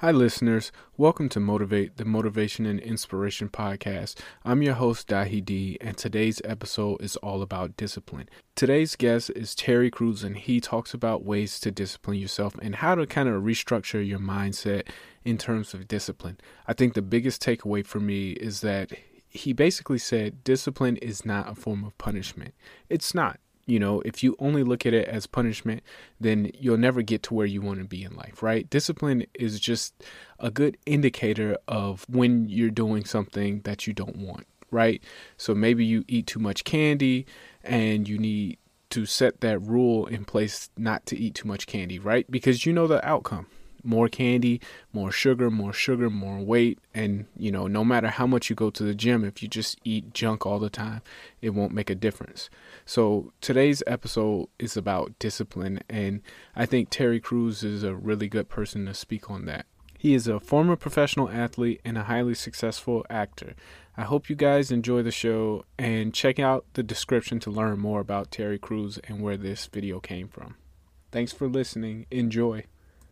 Hi, listeners. Welcome to Motivate, the Motivation and Inspiration Podcast. I'm your host, Dahi D, and today's episode is all about discipline. Today's guest is Terry Crews, and he talks about ways to discipline yourself and how to kind of restructure your mindset in terms of discipline. I think the biggest takeaway for me is that he basically said discipline is not a form of punishment. It's not. You know, if you only look at it as punishment, then you'll never get to where you want to be in life, right? Discipline is just a good indicator of when you're doing something that you don't want, right? So maybe you eat too much candy and you need to set that rule in place not to eat too much candy, right? Because you know the outcome more candy, more sugar, more sugar, more weight. And, you know, no matter how much you go to the gym, if you just eat junk all the time, it won't make a difference. So today's episode is about discipline. And I think Terry Crews is a really good person to speak on that. He is a former professional athlete and a highly successful actor. I hope you guys enjoy the show and check out the description to learn more about Terry Crews and where this video came from. Thanks for listening. Enjoy.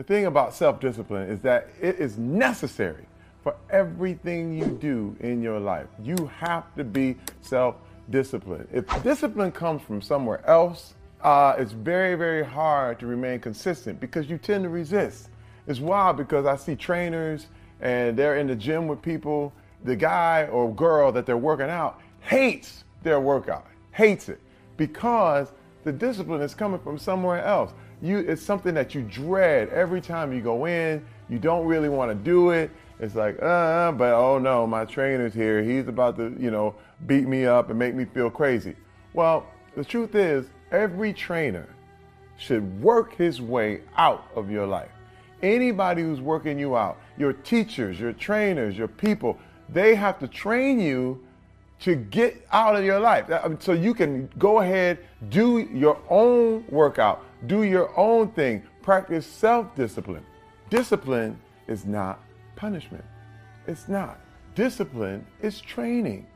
The thing about self discipline is that it is necessary for everything you do in your life. You have to be self disciplined. If discipline comes from somewhere else, uh, it's very, very hard to remain consistent because you tend to resist. It's wild because I see trainers and they're in the gym with people. The guy or girl that they're working out hates their workout, hates it because the discipline is coming from somewhere else you it's something that you dread every time you go in. You don't really want to do it. It's like, uh, but oh no, my trainer's here. He's about to, you know, beat me up and make me feel crazy. Well, the truth is, every trainer should work his way out of your life. Anybody who's working you out, your teachers, your trainers, your people, they have to train you to get out of your life. So you can go ahead, do your own workout, do your own thing, practice self discipline. Discipline is not punishment. It's not. Discipline is training.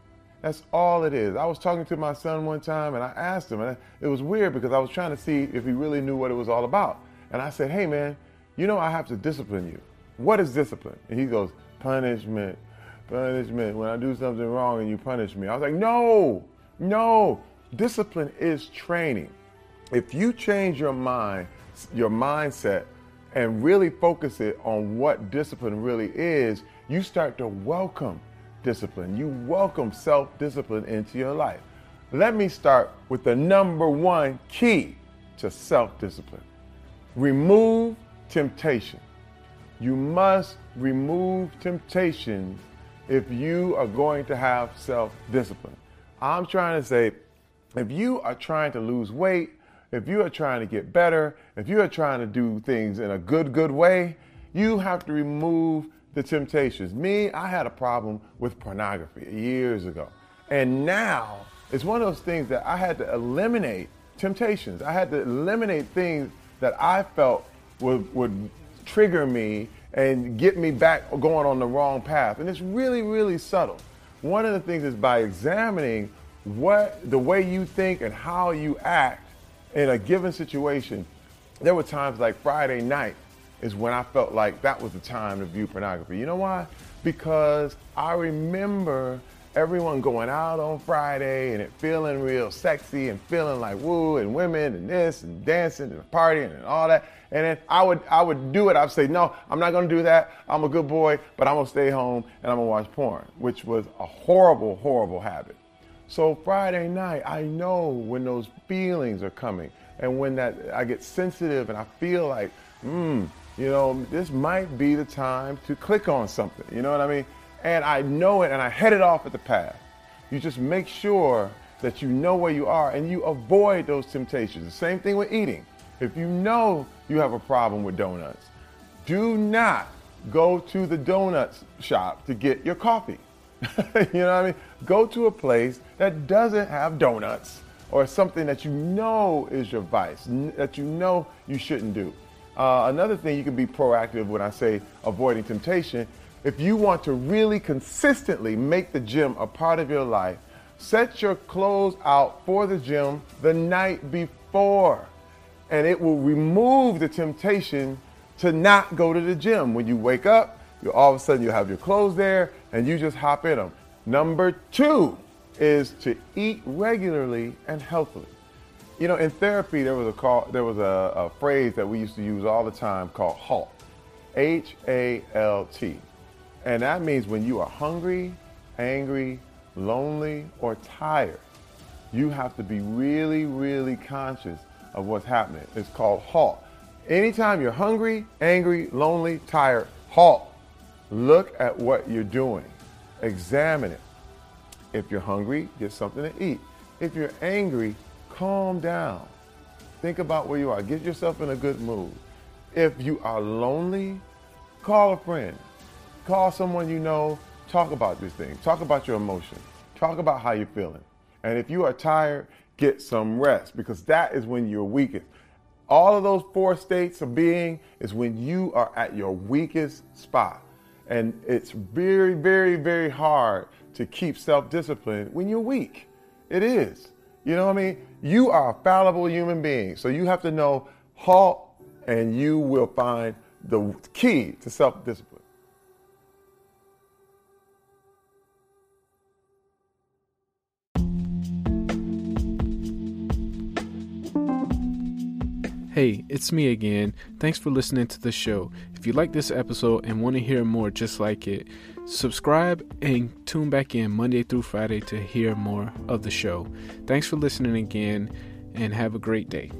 That's all it is. I was talking to my son one time and I asked him, and it was weird because I was trying to see if he really knew what it was all about. And I said, Hey man, you know I have to discipline you. What is discipline? And he goes, Punishment punishment. When I do something wrong and you punish me. I was like, no, no. Discipline is training. If you change your mind, your mindset, and really focus it on what discipline really is, you start to welcome discipline. You welcome self discipline into your life. Let me start with the number one key to self discipline remove temptation. You must remove temptations if you are going to have self discipline. I'm trying to say, if you are trying to lose weight, if you are trying to get better, if you are trying to do things in a good, good way, you have to remove the temptations. Me, I had a problem with pornography years ago. And now it's one of those things that I had to eliminate temptations. I had to eliminate things that I felt would, would trigger me and get me back going on the wrong path. And it's really, really subtle. One of the things is by examining what the way you think and how you act in a given situation. There were times like Friday night is when I felt like that was the time to view pornography. You know why? Because I remember everyone going out on Friday and it feeling real sexy and feeling like woo and women and this and dancing and partying and all that. And then I would I would do it. I'd say, no, I'm not gonna do that. I'm a good boy, but I'm gonna stay home and I'm gonna watch porn, which was a horrible, horrible habit. So Friday night, I know when those feelings are coming and when that I get sensitive and I feel like, hmm, you know, this might be the time to click on something. You know what I mean? and I know it and I head it off at the path. You just make sure that you know where you are and you avoid those temptations. The same thing with eating. If you know you have a problem with donuts, do not go to the donuts shop to get your coffee. you know what I mean? Go to a place that doesn't have donuts or something that you know is your vice, that you know you shouldn't do. Uh, another thing, you can be proactive when I say avoiding temptation. If you want to really consistently make the gym a part of your life, set your clothes out for the gym the night before. And it will remove the temptation to not go to the gym. When you wake up, you all of a sudden you have your clothes there and you just hop in them. Number two is to eat regularly and healthily. You know, in therapy, there was a call, there was a, a phrase that we used to use all the time called HALT, H-A-L-T, and that means when you are hungry, angry, lonely, or tired, you have to be really, really conscious of what's happening. It's called HALT. Anytime you're hungry, angry, lonely, tired, halt. Look at what you're doing. Examine it. If you're hungry, get something to eat. If you're angry, calm down. Think about where you are. Get yourself in a good mood. If you are lonely, call a friend. Call someone you know. Talk about these things. Talk about your emotions. Talk about how you're feeling. And if you are tired, get some rest because that is when you're weakest. All of those four states of being is when you are at your weakest spot. And it's very, very, very hard to keep self discipline when you're weak. It is. You know what I mean? You are a fallible human being. So you have to know halt and you will find the key to self discipline. Hey, it's me again. Thanks for listening to the show. If you like this episode and want to hear more just like it, subscribe and tune back in Monday through Friday to hear more of the show. Thanks for listening again and have a great day.